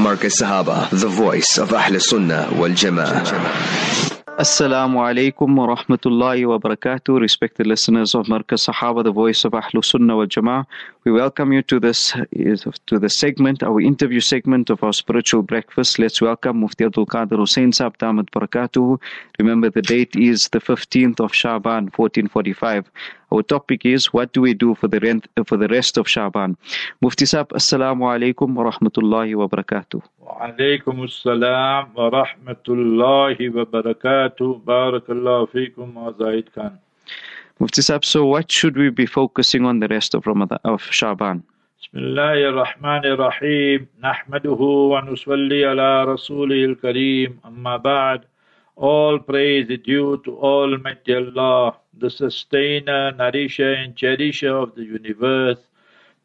Markaz Sahaba, the voice of Ahl Sunnah wal Jama'ah. Assalamu alaikum wa rahmatullahi wa barakatuh. Respected listeners of Markaz Sahaba, the voice of Ahlus Sunnah wal Jama'ah. We welcome you to this to the segment, our interview segment of our spiritual breakfast. Let's welcome Mufti Abdul Qadir Hoosen Saab Damat Barakatuh. Remember the date is the 15th of Shaban 1445. Our topic is what do we do for the rent, for the rest of Shaban? Mufti Saab, Assalamu alaikum wa rahmatullahi wa barakatuh. وعليكم السلام ورحمة الله وبركاته بارك الله فيكم وزايد كان Mufti Saab, so what should we be focusing on the rest of Ramadan of Shaban? بسم الله الرحمن الرحيم نحمده ونصلي على رسوله الكريم أما بعد All praise is due to Almighty Allah, the sustainer, nourisher and cherisher of the universe.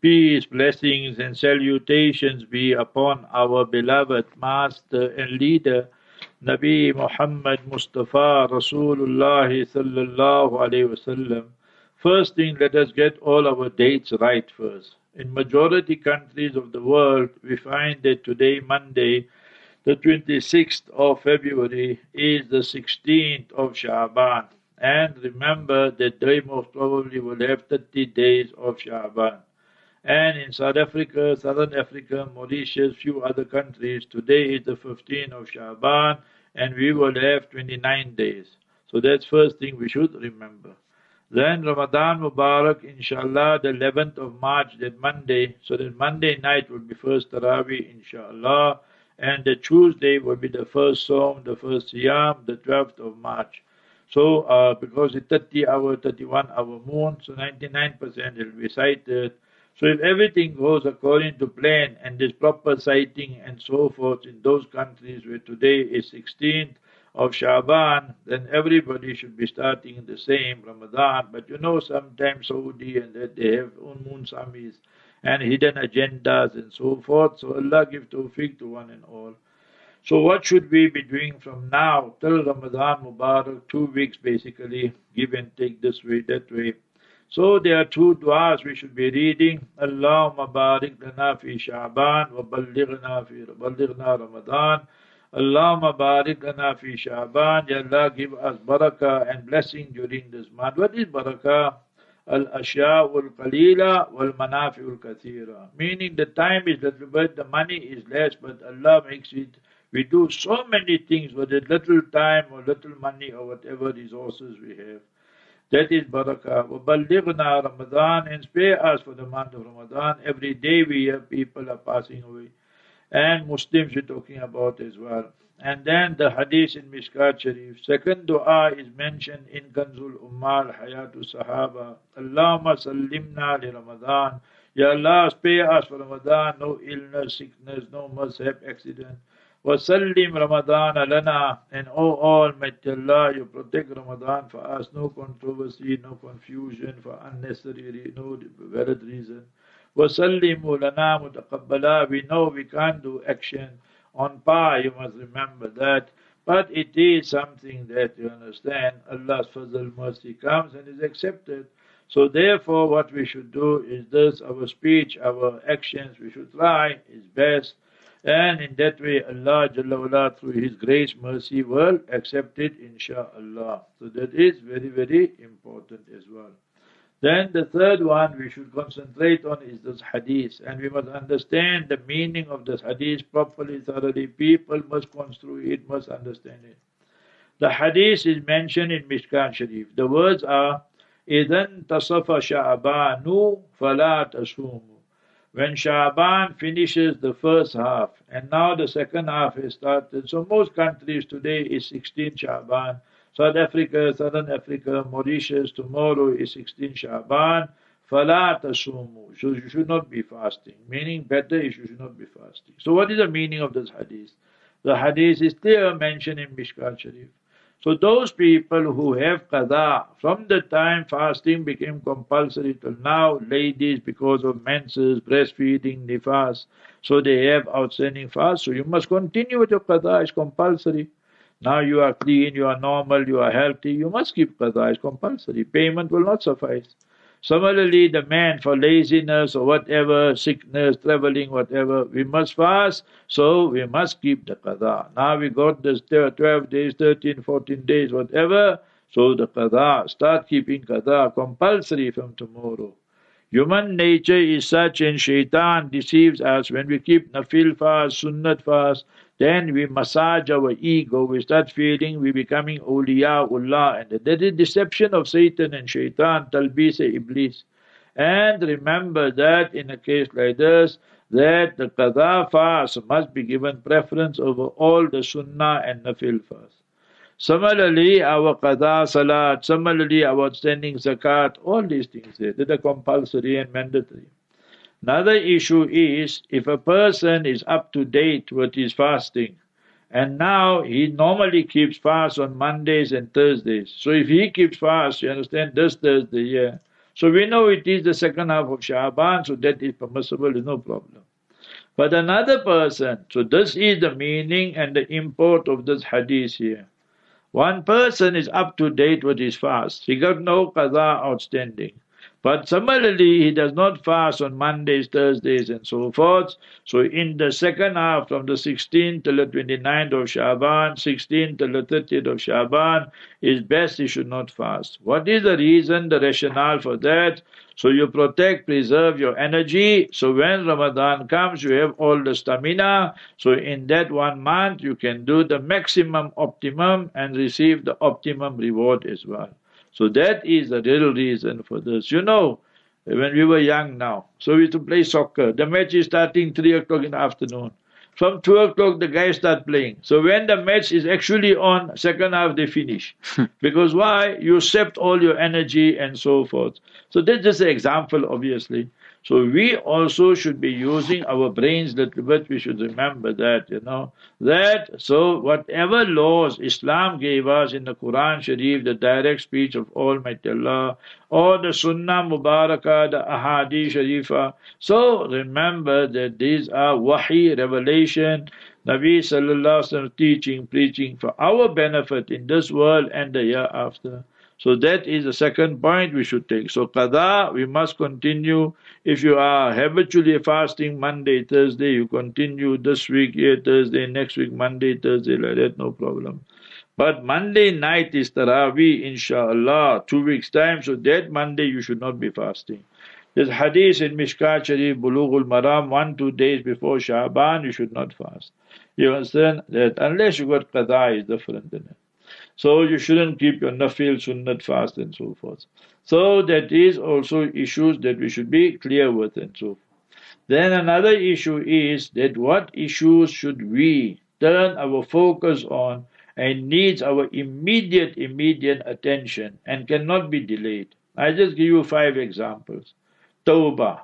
Peace, blessings, and salutations be upon our beloved Master and Leader, Nabi Muhammad Mustafa Rasulullah sallallahu alayhi wasallam. First thing, let us get all our dates right first. In majority countries of the world, we find that today, Monday, the 26th of February, is the 16th of Shaban. And remember that they most probably will have 30 days of Shaban. And in South Africa, Southern Africa, Mauritius, few other countries, today is the 15th of Shaban and we will have 29 days. So that's first thing we should remember. Then Ramadan Mubarak, inshallah, the 11th of March, that Monday. So that Monday night will be first Taraweeh, inshallah. And the Tuesday will be the first Sawm, the first Siyam, the 12th of March. So, uh, because it's 30 hour, 31 hour moon, so 99% will be sighted. So if everything goes according to plan and there's proper sighting and so forth in those countries where today is 16th of Shaban, then everybody should be starting the same Ramadan. But you know, sometimes Saudi and that they have own moon samis and hidden agendas and so forth. So Allah give tawfiq to one and all. So what should we be doing from now till Ramadan Mubarak? Two weeks basically, give and take this way, that way. So there are two du'as we should be reading. Allahumma barik lana fi Sha'ban wa ballighna fi ballighna Ramadan. Allahumma barik lana fi Sha'ban. Ya Allah give us barakah and blessing during this month. What is barakah? Al-ashya wal-qalila wal-manafi wal-kathira. Meaning the time is little bit, the money is less, but Allah makes it we do so many things with a little time or little money or whatever resources we have. That is barakah. وَبَلِّغْنَا Ramadan and spare us for the month of Ramadan. Every day we hear people are passing away. And Muslims we're talking about as well. And then the hadith in Mishkat Sharif. Second dua is mentioned in Kanzul Ummal Hayatu Sahaba. Allahumma sallimna li Ramadan. Ya Allah, spare us for Ramadan. No illness, sickness, no mishap, accident. وسلم رمضان لنا and O Almighty Allah you protect Ramadan for us no controversy no confusion for unnecessary no valid reason وسلم لنا متقبلا we know we can't do action on par you must remember that but it is something that you understand Allah's fazl mercy comes and is accepted so therefore what we should do is this our speech our actions we should try is best And in that way, Allah Jalla through His grace, mercy will accept it, insha'Allah. So that is very, very important as well. Then the third one we should concentrate on is this hadith, and we must understand the meaning of this hadith properly, thoroughly. People must construe it, must understand it. The hadith is mentioned in Mishkat Sharif. The words are, إِذَنْ تَصَفَ شَعْبَانُ فَلَا تَصُومُ when Shaban finishes the first half, and now the second half has started. So most countries today is 16 Shaban. South Africa, Southern Africa, Mauritius, tomorrow is 16 Shaban. Fala tasumu. So you should not be fasting. Meaning better you should not be fasting. So what is the meaning of this hadith? The hadith is clear mentioned in Mishkat Sharif. So those people who have qada, from the time fasting became compulsory till now, ladies because of menses, breastfeeding, nifas, so they have outstanding fast. So you must continue with your qada, it's compulsory. Now you are clean, you are normal, you are healthy, you must keep qada, it's compulsory. Payment will not suffice. Similarly, the man for laziness or whatever, sickness, traveling, whatever, we must fast, so we must keep the qada. Now we got this 12 days, 13, 14 days, whatever, so the qada, start keeping qada compulsory from tomorrow. Human nature is such and shaitan deceives us when we keep nafil fast, sunnat fast, then we massage our ego, we start feeling we becoming awliyaullah, and that is deception of Satan and shaitan, talbis iblis. And remember that in a case like this, that the qadha fast must be given preference over all the sunnah and nafil fast. Similarly, our qadha salat, similarly, our standing zakat, all these things, eh, they are compulsory and mandatory. Another issue is if a person is up to date with his fasting, and now he normally keeps fast on Mondays and Thursdays. So if he keeps fast, you understand, this Thursday, yeah. So we know it is the second half of Shaban, so that is permissible, is no problem. But another person, so this is the meaning and the import of this hadith here. One person is up to date with his fast. He got no qada outstanding. But similarly, he does not fast on Mondays, Thursdays, and so forth. So in the second half, from the 16th till the 29th of Shaban, 16th till the 30th of Shaban, is best he should not fast. What is the reason, the rationale for that? So you protect, preserve your energy. So when Ramadan comes, you have all the stamina. So in that one month, you can do the maximum optimum and receive the optimum reward as well. So that is the real reason for this. You know, when we were young now, so we used to play soccer. The match is starting 3 o'clock in the afternoon. From 2 o'clock, the guys start playing. So when the match is actually on, second half, they finish. Hmm. because why? You sapped all your energy and so forth. So that's just an example, obviously. So we also should be using our brains a little bit. We should remember that, you know, that so whatever laws Islam gave us in the Quran Sharif, the direct speech of Almighty Allah, or the Sunnah Mubarakah, the Ahadi Sharifa. So remember that these are wahi, revelation, Nabi Sallallahu Alaihi Wasallam teaching, preaching for our benefit in this world and the year after. So that is the second point we should take. So qada, we must continue. If you are habitually fasting Monday, Thursday, you continue this week, here Thursday, next week, Monday, Thursday, like that, no problem. But Monday night is Taraweeh, inshallah, two weeks' time, so that Monday you should not be fasting. There's hadith in Mishkat Sharif, Bulughul Maram, one, two days before Shaban, you should not fast. You understand that unless you got qada, is different than it. So you shouldn't keep your nafil, sunnat fast and so forth. So that is also issues that we should be clear with and so forth. Then another issue is that what issues should we turn our focus on and needs our immediate, immediate attention and cannot be delayed. I just give you five examples. Tawbah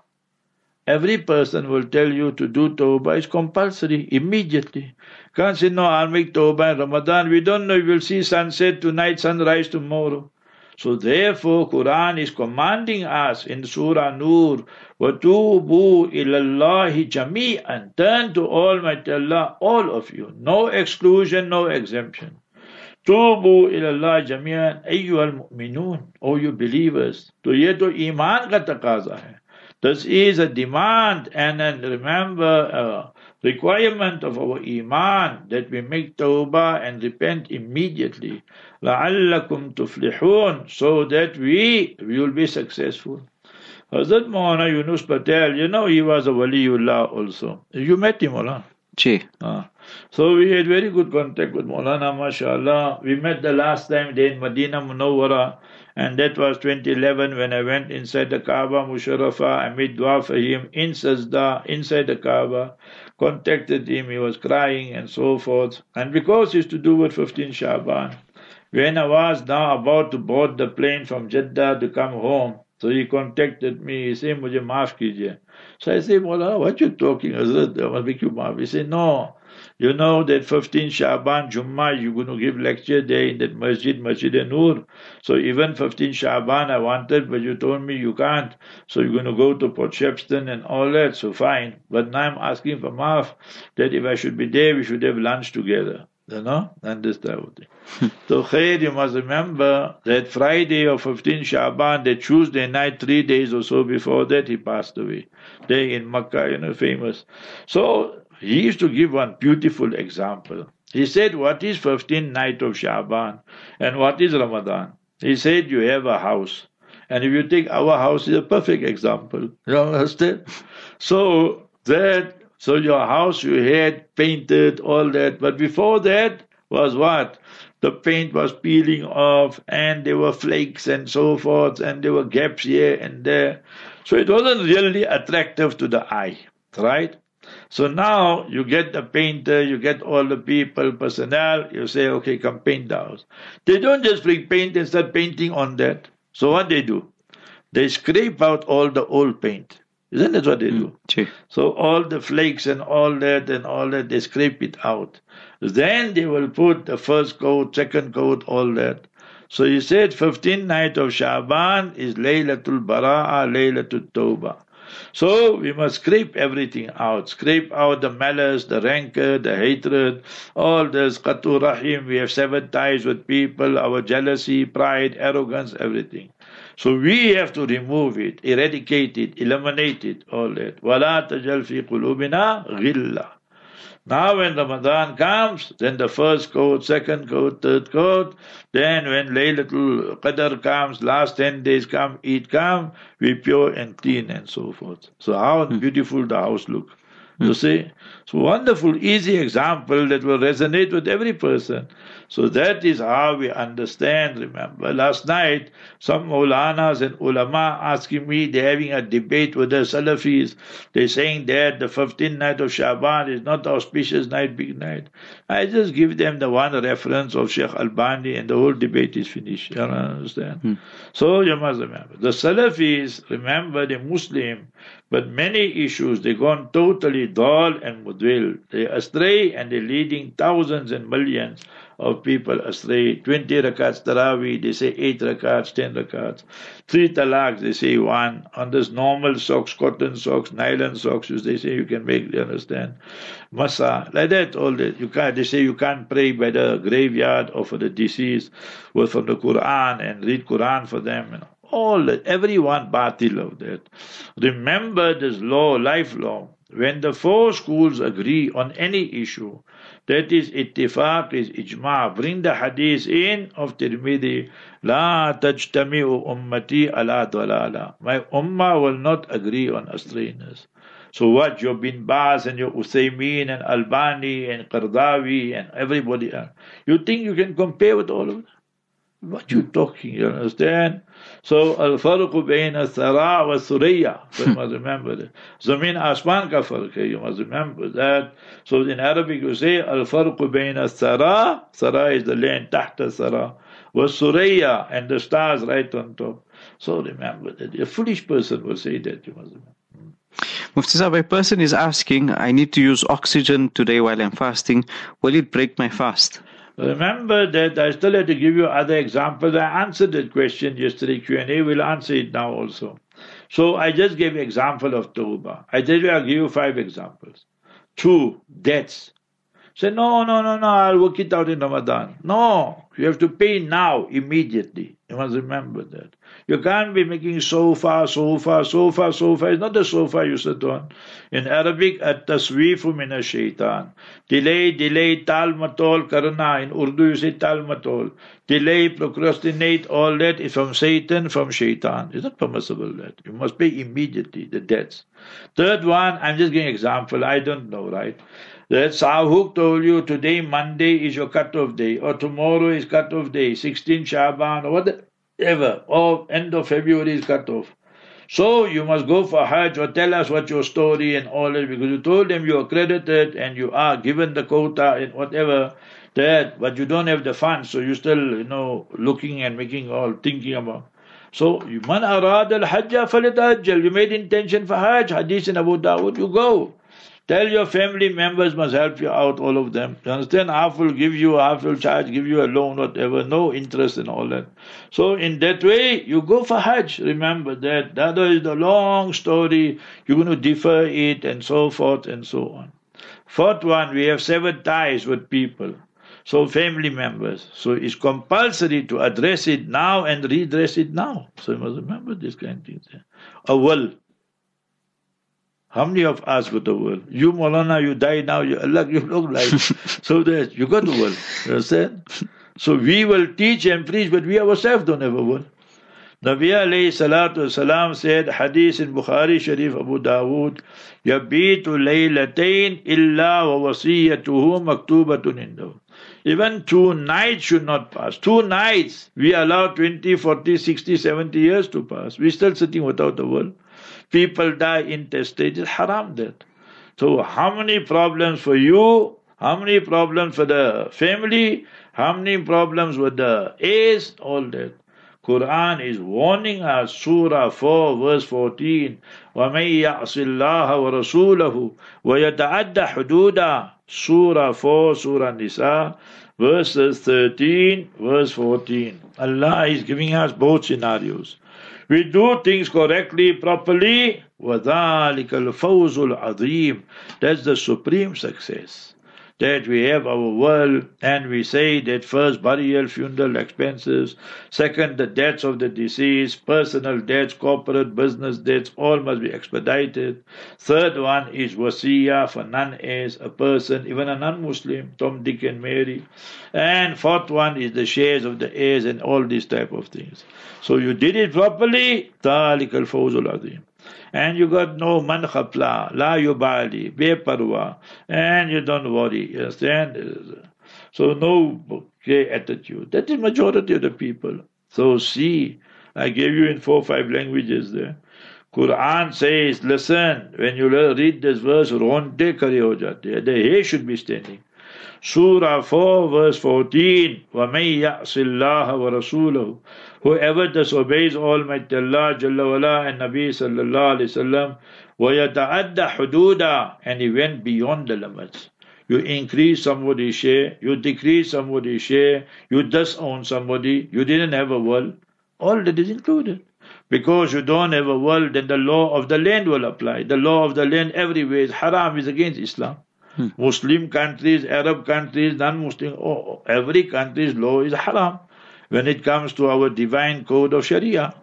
Every person will tell you to do tawbah is compulsory immediately. Can't say, no, I'll make tawbah in Ramadan. We don't know, we will see sunset tonight, sunrise tomorrow. So therefore, Quran is commanding us in Surah Nur, وَتُوبُوا إِلَى اللَّهِ جَمِيعًا Turn to Almighty Allah, all of you. No exclusion, no exemption. توبوا إلى الله جميعا أيها المؤمنون O you believers तो ये तो ईमान का तकाजा है This is a demand and then remember uh, requirement of our iman that we make tawbah and repent immediately لعلكم تفلحون so that we will be successful Hazrat Maulana Yunus Patel you know he was a waliullah also you met him Maulana Ji. Ah. So we had very good contact with Maulana, mashallah. We met the last time there in Medina Munawwara, and that was 2011 when I went inside the Kaaba Musharrafa. I made dua for him in Sajda, inside the Kaaba contacted him, he was crying and so forth. And because it's to do with 15 Shaban, when I was now about to board the plane from Jeddah to come home, so he contacted me, he said, Mujhe maaf kijiye. So I said, Mullah, what you talking, Hazrat? I must make you maaf. He said, no, you know that 15 Shaban, Jummah, you're going to give lecture there in that masjid, Masjid and Nur. So even 15 Shaban I wanted, but you told me you can't. So you're going to go to Port Shepstone and all that. So fine. But now I'm asking for maaf that if I should be there, we should have lunch together. You know, and this type of thing. so Khair, you must remember that Friday of 15 Shaban, the Tuesday night, three days or so before that, he passed away. Day in Makkah, you know, famous. So he used to give one beautiful example. He said, What is 15th night of Shaban and what is Ramadan? He said, You have a house. And if you take our house is a perfect example. You understand? So that so your house you had painted, all that. But before that was what? The paint was peeling off and there were flakes and so forth and there were gaps here and there. So it wasn't really attractive to the eye, right? So now you get the painter, you get all the people, personnel, you say, okay, come paint the house. They don't just bring paint and start painting on that. So what they do? They scrape out all the old paint. Isn't that what they do? Mm, so all the flakes and all that and all that, they scrape it out. Then they will put the first coat, second coat, all that. So he said 15th night of Shaban is Laylatul Bara'a, Laylatul Tawbah. So we must scrape everything out. Scrape out the malice, the rancor, the hatred, all this qatur rahim. We have severed ties with people, our jealousy, pride, arrogance, everything. So we have to remove it, eradicate it, eliminate it, all that. وَلَا تَجَلْ فِي قُلُوبِنَا غِلَّةً now when Ramadan comes, then the first coat, second coat, third coat, then when Laylatul Qadr comes, last ten days come, Eid come, we pure and clean and so forth. So how hmm. beautiful the house look. You hmm. see? So wonderful, easy example that will resonate with every person. So that is how we understand. Remember, last night, some Maulanas and ulama asking me, they're having a debate with the Salafis. They're saying that the 15th night of Shaban is not the auspicious night, big night. I just give them the one reference of Sheikh Albani and the whole debate is finished. You understand? Hmm. So you must remember. The Salafis, remember, the Muslim, but many issues, they gone totally dull and mudwil. They astray and they're leading thousands and millions of people astray. 20 rakats tarawih, they say 8 rakats, 10 rakats. 3 talaqs, they say 1. On this normal socks, cotton socks, nylon socks, they say you can make, you understand? Masa, like that, all that. You can't, they say you can't pray by the graveyard or for the deceased, or from the Quran and read Quran for them. You know. All that, everyone batil of that. Remember this law, lifelong. When the four schools agree on any issue, that is ittifaq, is ijma. Bring the hadith in of Tirmidhi. La tajtami'u ummati ala dalala. My ummah will not agree on astrayness. So what? Your bin Baz and your Uthaymeen and Albani and Qardawi and everybody else. You think you can compare with all of them? What you talking? You understand? So al farq bain al thara wa thuriya. So you must remember that. Zamin asman ka farq You must remember that. So in Arabic you say al farq bain al thara. Thara is the land tahta thara. Wa thuriya and the stars right on top. So remember that. A foolish person will say that. You must remember. Mufti Sahib, a person is asking, I need to use oxygen today while I'm fasting. Will it break my fast? Remember that I still have to give you other examples. I answered that question yesterday Q&A. We'll answer it now also. So I just gave example of Tawbah. I tell you I'll give you five examples. Two, debts. Say, no, no, no, no, I'll work it out in Ramadan. No, you have to pay now, immediately. You must remember that. You can't be making sofa, sofa, sofa, sofa. It's not the sofa you sit on. In Arabic, at-taswifu min shaitan. Delay, delay, tal matol karna. In Urdu, you say tal matol. Delay, procrastinate, all that is from Satan, from shaitan. It's not permissible that. You must pay immediately the debts. Third one, I'm just giving example. I don't know, right? That SAHUC told you today, Monday is your cut-off day, or tomorrow is cut-off day, 16 Shaban, or whatever. Or end of February is cut off. So you must go for Hajj or tell us what your story and all that because you told them you are credited and you are given the quota and whatever that, but you don't have the funds, so you're still, you know, looking and making all thinking about. So you man arad al hajj. You made intention for Hajj, hadith in Abu Dawud, you go. Tell your family members must help you out, all of them. You understand? Half will give you, half will charge, give you a loan, whatever. No interest in all that. So in that way, you go for Hajj. Remember that. That is the long story. You're going to defer it and so forth and so on. Fourth one, we have severed ties with people. So family members. So it's compulsory to address it now and redress it now. So you must remember this kind of thing. A will. How many of us with the world? You, Molana, you die now, you Allah, you look like. so that you got the world. You understand? So we will teach and preach, but we ourselves don't have a world. Nabi alayhi salatu salam said, Hadith in Bukhari Sharif Abu Dawood, Yabitu laylatain illa wa wasiyatuhu maktubatun indahu. Even two nights should not pass. Two nights, we allow 20, 40, 60, 70 years to pass. We're still sitting without the world People die intestate. It's haram that. So how many problems for you? How many problems for the family? How many problems with the heirs? All that. Quran is warning us, Surah 4, verse 14, وَمَن يَعْصِ اللَّهَ وَرَسُولَهُ وَيَتَعَدَّ حُدُودًا Surah 4, Surah Nisa, verses 13, verse 14. Allah is giving us both scenarios. We do things correctly, properly, وَذَلِكَ الْفَوْزُ الْعَظِيمُ That's the supreme success that we have our world and we say that first burial, funeral expenses, second the deaths of the deceased, personal debts, corporate business debts, all must be expedited. Third one is wasiya for non-heirs, a person, even a non-Muslim, Tom, Dick and Mary. And fourth one is the shares of the heirs and all these type of things. So you did it properly, ذَلِكَ الْفَوْزُ الْعَظِيمُ and you got no mankhapla, la yubali, beparwa, and you don't worry. You understand? So no okay, attitude. That is majority of the people. So see, I gave you in four or five languages there. Quran says, listen, when you read this verse, ronde kare ho jate. The hair should be standing. Surah 4 verse 14, وَمَن يَعْصِ اللَّهَ وَرَسُولَهُ Whoever disobeys Almighty Allah Jalla wala and Nabi sallallahu alayhi wasallam وَيَتَعَدَّ حُدُودًا and he went beyond the limits. You increase somebody's share, you decrease somebody's share, you disown somebody, you didn't have a will, all that is included. Because you don't have a will, then the law of the land will apply. The law of the land everywhere is haram, is against Islam. Hmm. Muslim countries, Arab countries, non-Muslim, oh, every country's law is haram when it comes to our divine code of Sharia.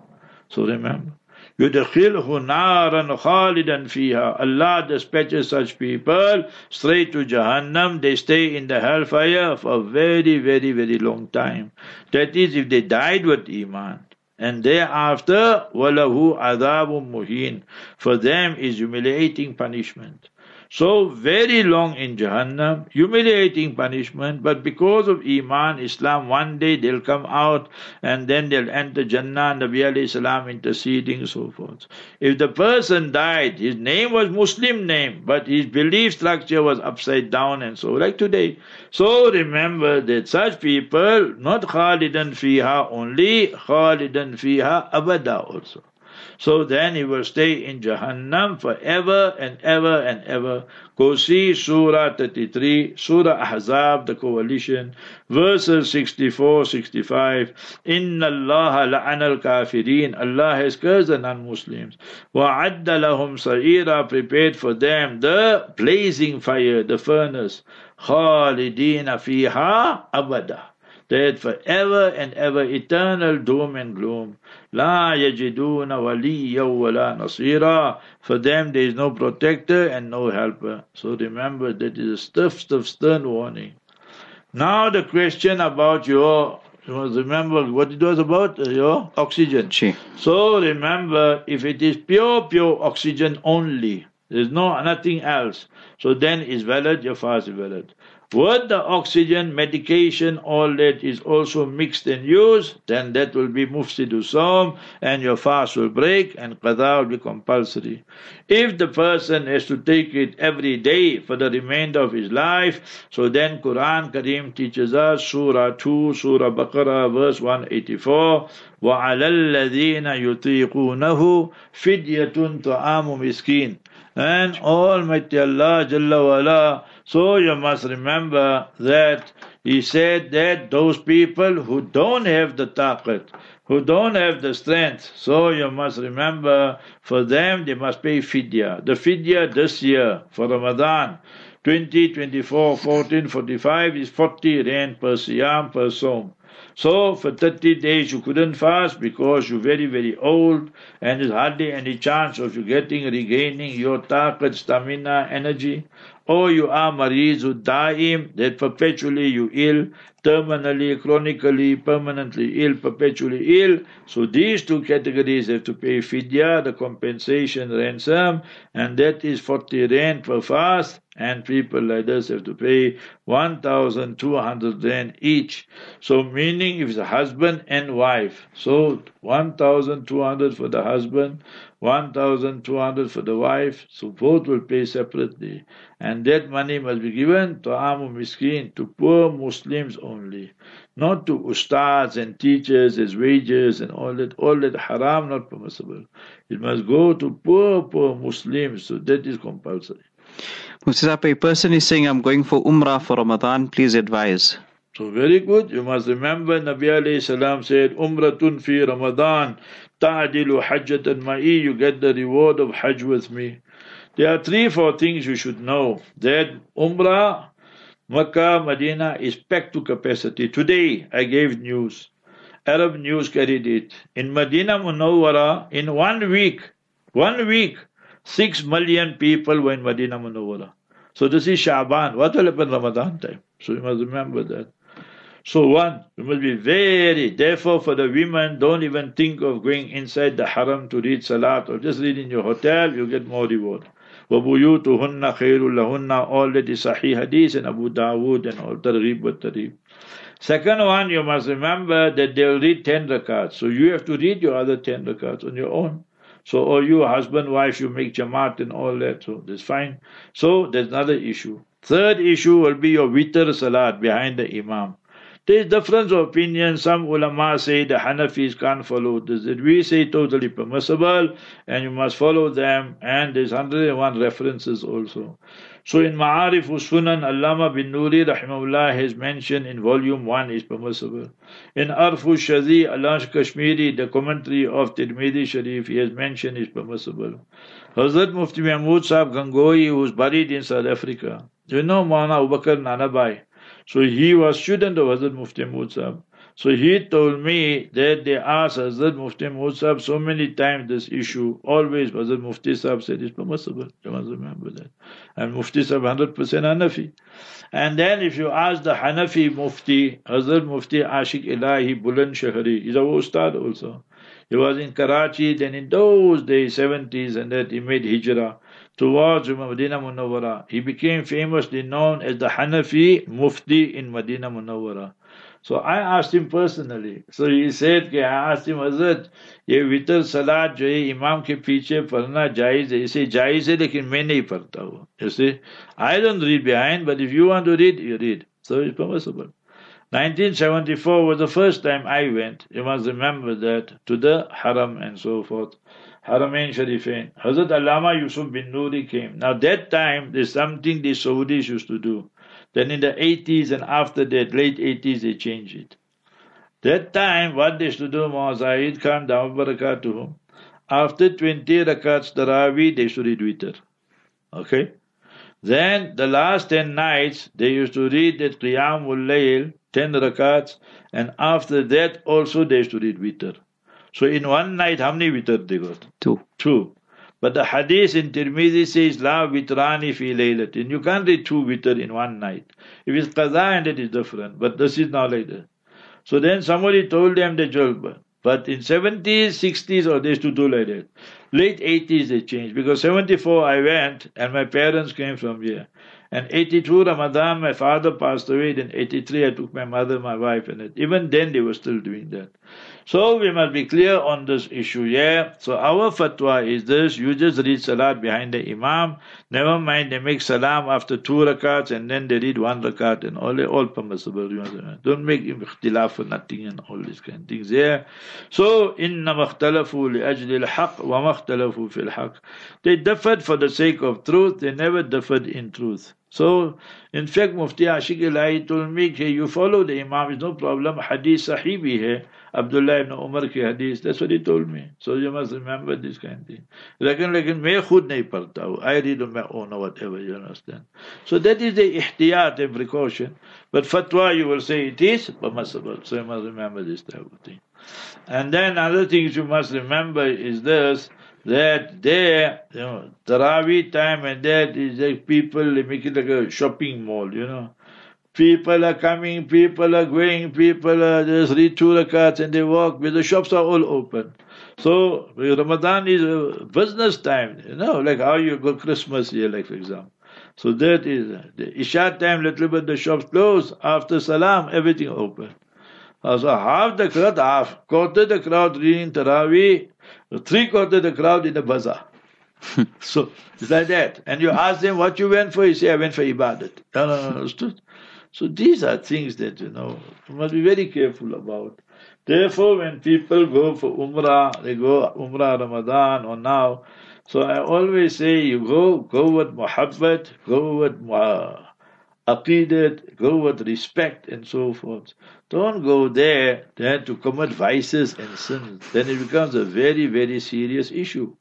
So remember. يُدْخِلْهُ نَارًا خَالِدًا فِيهَا Allah dispatches such people straight to Jahannam. They stay in the hellfire for a very, very, very long time. That is, if they died with Iman. And thereafter, وَلَهُ عَذَابٌ مُهِينٌ For them is humiliating punishment. So very long in Jahannam, humiliating punishment, but because of Iman, Islam, one day they'll come out and then they'll enter Jannah, Nabi alayhi salam interceding, so forth. If the person died, his name was Muslim name, but his belief structure was upside down and so, like today. So remember that such people, not Khalidan fiha only, Khalidan fiha abada also. So then he will stay in Jahannam forever and ever and ever. Go see Surah 33, Surah Ahzab, the coalition, verses 64, 65. Inna Allah la'ana al-kafirin. Allah has cursed the non-Muslims. Wa'adda lahum sa'ira, prepared for them the blazing fire, the furnace. Khalidina fiha abada that forever and ever eternal doom and gloom. La yajiduna waliya wala nasira. For them there is no protector and no helper. So remember that is a stiff, stiff, stern warning. Now the question about your you must remember what it was about uh, your oxygen. So remember, if it is pure, pure oxygen only, there is no nothing else. So then is valid, your fast is valid. With the oxygen, medication, all that is also mixed and used, then that will be mufsidu sawm and your fast will break and qada will be compulsory. If the person has to take it every day for the remainder of his life, so then Quran Kareem teaches us Surah 2, Surah Baqarah, verse 184, وَعَلَى الَّذِينَ يُطِيقُونَهُ فِدْيَةٌ طَعَامُ مِسْكِينَ And Almighty Allah Jalla wa'ala so you must remember that he said that those people who don't have the taqat, who don't have the strength, so you must remember for them they must pay fidya. The fidya this year for Ramadan 20, 24, 14, 45 is 40 rand per siyam per som. So for 30 days you couldn't fast because you're very, very old and there's hardly any chance of you getting, regaining your taqat, stamina, energy. Or you are marizu daim, that perpetually you ill, terminally, chronically, permanently ill, perpetually ill. So these two categories have to pay fidya, the compensation ransom, and that is 40 rand per fast and people like this have to pay 1,200 rand each. So meaning if it's a husband and wife, so 1,200 for the husband, 1,200 for the wife, so both will pay separately. And that money must be given to Amu Miskin, to poor Muslims only, not to ustads and teachers as wages and all that, all that haram, not permissible. It must go to poor, poor Muslims, so that is compulsory. Mufti a person is saying, I'm going for Umrah for Ramadan, please advise. So very good. You must remember Nabi alayhi salam said, Umratun fi Ramadan, ta'adilu hajjatan ma'i, you get the reward of Hajj with me. There are three, four things you should know. That Umrah, Makkah, Medina is packed to capacity. Today I gave news. Arab news carried it. In Medina Munawwara, in one week, one week, Six million people were in Medina Munawwara. So this is Shaban. What will happen Ramadan time? So you must remember that. So one, you must be very, therefore for the women, don't even think of going inside the haram to read salat or just read in your hotel, you get more reward. وَبُيُوتُهُنَّ خَيْرٌ لَهُنَّ All that is Sahih Hadith and Abu Dawood and all Targhib wa Targhib. Second one, you must remember that they'll read 10 rakats. So you have to read your other 10 rakats on your own. So, or you, husband, wife, you make jamaat and all that, so that's fine. So, there's another issue. Third issue will be your witr salat behind the imam. There's difference of opinion. Some ulama say the Hanafis can't follow this. We say totally permissible and you must follow them. And there's 101 references also. So in Ma'arif Sunan, Allama Banuri rahimahullah has mentioned in volume 1 is permissible. In Arfu Shadi, Alash Kashmiri, the commentary of Tirmidhi Sharif, he has mentioned is permissible. Hazrat Mufti Mahmud Sahib Gangohi, who was buried in South Africa. Do you know Maulana Abu Nanabai. So he was student of Hazrat Mufti Sahib. So he told me that they asked Hazrat Mufti Musab so many times this issue. Always Hazrat Mufti Sahib said it's permissible. You must remember that. And Mufti Sahib 100% Hanafi. And then if you ask the Hanafi Mufti, Hazrat Mufti Ashik Ilahi Bulan Shahari, he's our Ustad also. He was in Karachi, then in those days, 70s, and that he made hijrah towards Medina Munawwara. He became famously known as the Hanafi Mufti in Medina Munawwara. So I asked him personally. So he said कि I asked him Hazrat ये वितर सलाद जो है इमाम के पीछे पढ़ना जायज है इसे जायज है लेकिन मैं नहीं पढ़ता हूँ You see, I don't read behind, but if you want to read, you read. So it's permissible. 1974 was the first time I went. You must remember that to the Haram and so forth. Haramain Sharifain. Hazrat Allama Yusuf Banuri came. Now that time there's something the Saudis used to do. Then in the 80s and after that, late 80s, they changed it. That time, what they used to do was Zaid Khan Barakatuhum. After 20 rakats Taraweeh, they to read Witr. Okay? Then the last 10 nights, they used to read that Qiyamul Layl, 10 rakats, and after that also they used to read Witr. So in one night, how many Witr they got? Two. Two. But the hadith in Tirmidhi says, La vitrani fi laylatin. You can't read two witr in one night. If it's qaza and it is different. But this is not like that. So then somebody told them the job. But in 70s, 60s, or they used to do like that. Late 80s they changed. Because 74 I went and my parents came from here. And 82 Ramadan, my father passed away. Then 83 I took my mother, my wife, and it, even then they were still doing that. So we must be clear on this issue, yeah. So our fatwa is this, you just read salat behind the imam, never mind they make salam after two rakats and then they read one rakat and all all permissible. Don't make ikhtilaf for nothing and all these kind of things, yeah. So, inna li ajli al-haq wa makhtalafu fil haq. They differed for the sake of truth, they never differed in truth. So, in fact, Mufti Ashik Ilahi told me, okay, you follow the Imam, it's no problem. Hadith Sahih bhi hai. Abdullah ibn Umar ki hadith. That's what he told me. So you must remember this kind of thing. Lekin, lekin, main khud nahi padhta. I read on oh, my own or whatever, you understand. So that is the ihtiyat and precaution. But fatwa, you will say it is permissible. So you must remember this type of thing. And then other things you must remember is this, that there, you know, Taraweeh time and that is like people making like a shopping mall, you know. People are coming, people are going, people are just read two rakats and they walk, but the shops are all open. So Ramadan is a business time, you know, like how you go Christmas here, like for example. So that is the Isha time, little bit the shops close. After Salam, everything open. Uh, so half the crowd, half quarter the crowd reading Taraweeh, three quarter the crowd in the bazaar. so it's like that. And you ask them what you went for, you say, I went for ibadat. No, no, no, understood? So these are things that, you know, you must be very careful about. Therefore, when people go for Umrah, they go Umrah Ramadan or now, so I always say, you go, go with muhabbat, go with uh, aqidat, go with respect and so forth. Don't go there then to commit vices and sins. Then it becomes a very, very serious issue.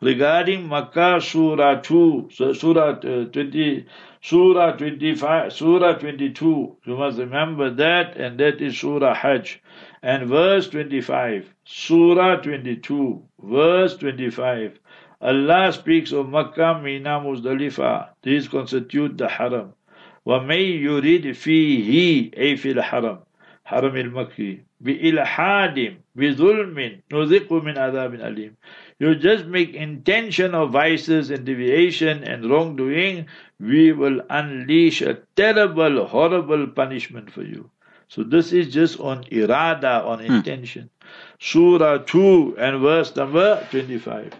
Regarding Makkah Surah 2, so Surah uh, 20, Surah 25, Surah 22, you must remember that, and that is Surah Hajj. And verse 25, Surah 22, verse 25, Allah speaks of Makkah, Mina, Muzdalifah. These constitute the Haram. وَمَن يُرِيدْ فِيهِ أي في الحرم حرم المكي بإلحاد بظلم نذق من عذاب أليم you just make intention of vices and deviation and wrongdoing, we will unleash a terrible, horrible punishment for you. So this is just on irada, on hmm. intention. Surah 2 and verse number 25.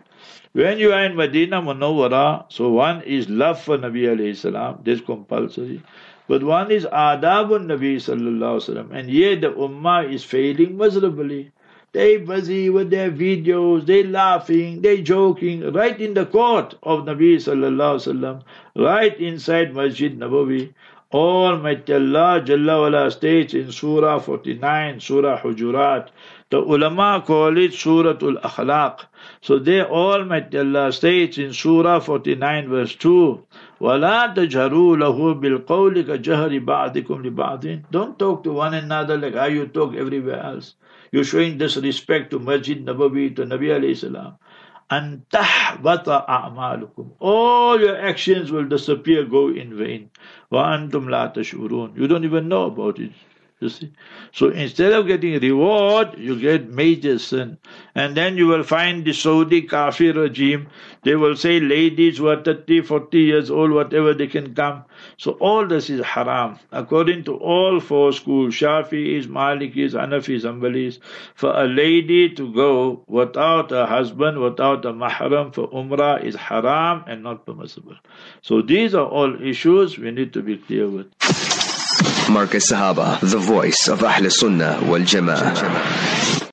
When you are in Medina Munawwara, so one is love for Nabi alayhi salam, that's compulsory. But one is adabun Nabi sallallahu wasallam. And yet the ummah is failing miserably. They busy with their videos, they laughing, they joking, right in the court of Nabi sallallahu wasallam, right inside Masjid Nabawi. Almighty Allah Jalla wala states in Surah 49, Surah Hujurat. The ulama call it Surah Al Akhlaq. So there Almighty Allah states in Surah 49 verse 2, وَلَا تَجْهَرُوا لَهُ بِالْقَوْلِ كَجَهْرِ Don't talk to one another like how you talk everywhere else. You're showing disrespect to Masjid Nabawi, to Nabi alayhi salam. أَن تَحْبَطَ أَعْمَالُكُمْ All your actions will disappear, go in vain. وَأَنْتُمْ لَا تَشْعُرُونَ You don't even know about it. You see? So instead of getting reward, you get major sin. And then you will find the Saudi Kafir regime, they will say ladies who are 30, 40 years old, whatever, they can come. So all this is haram. According to all four schools, Shafi'is, Malikis, Hanafis, Hanbalis, for a lady to go without a husband, without a mahram for Umrah is haram and not permissible. So these are all issues we need to be clear with. Markaz Sahaba, the voice of Ahl Sunnah wal Jama'ah.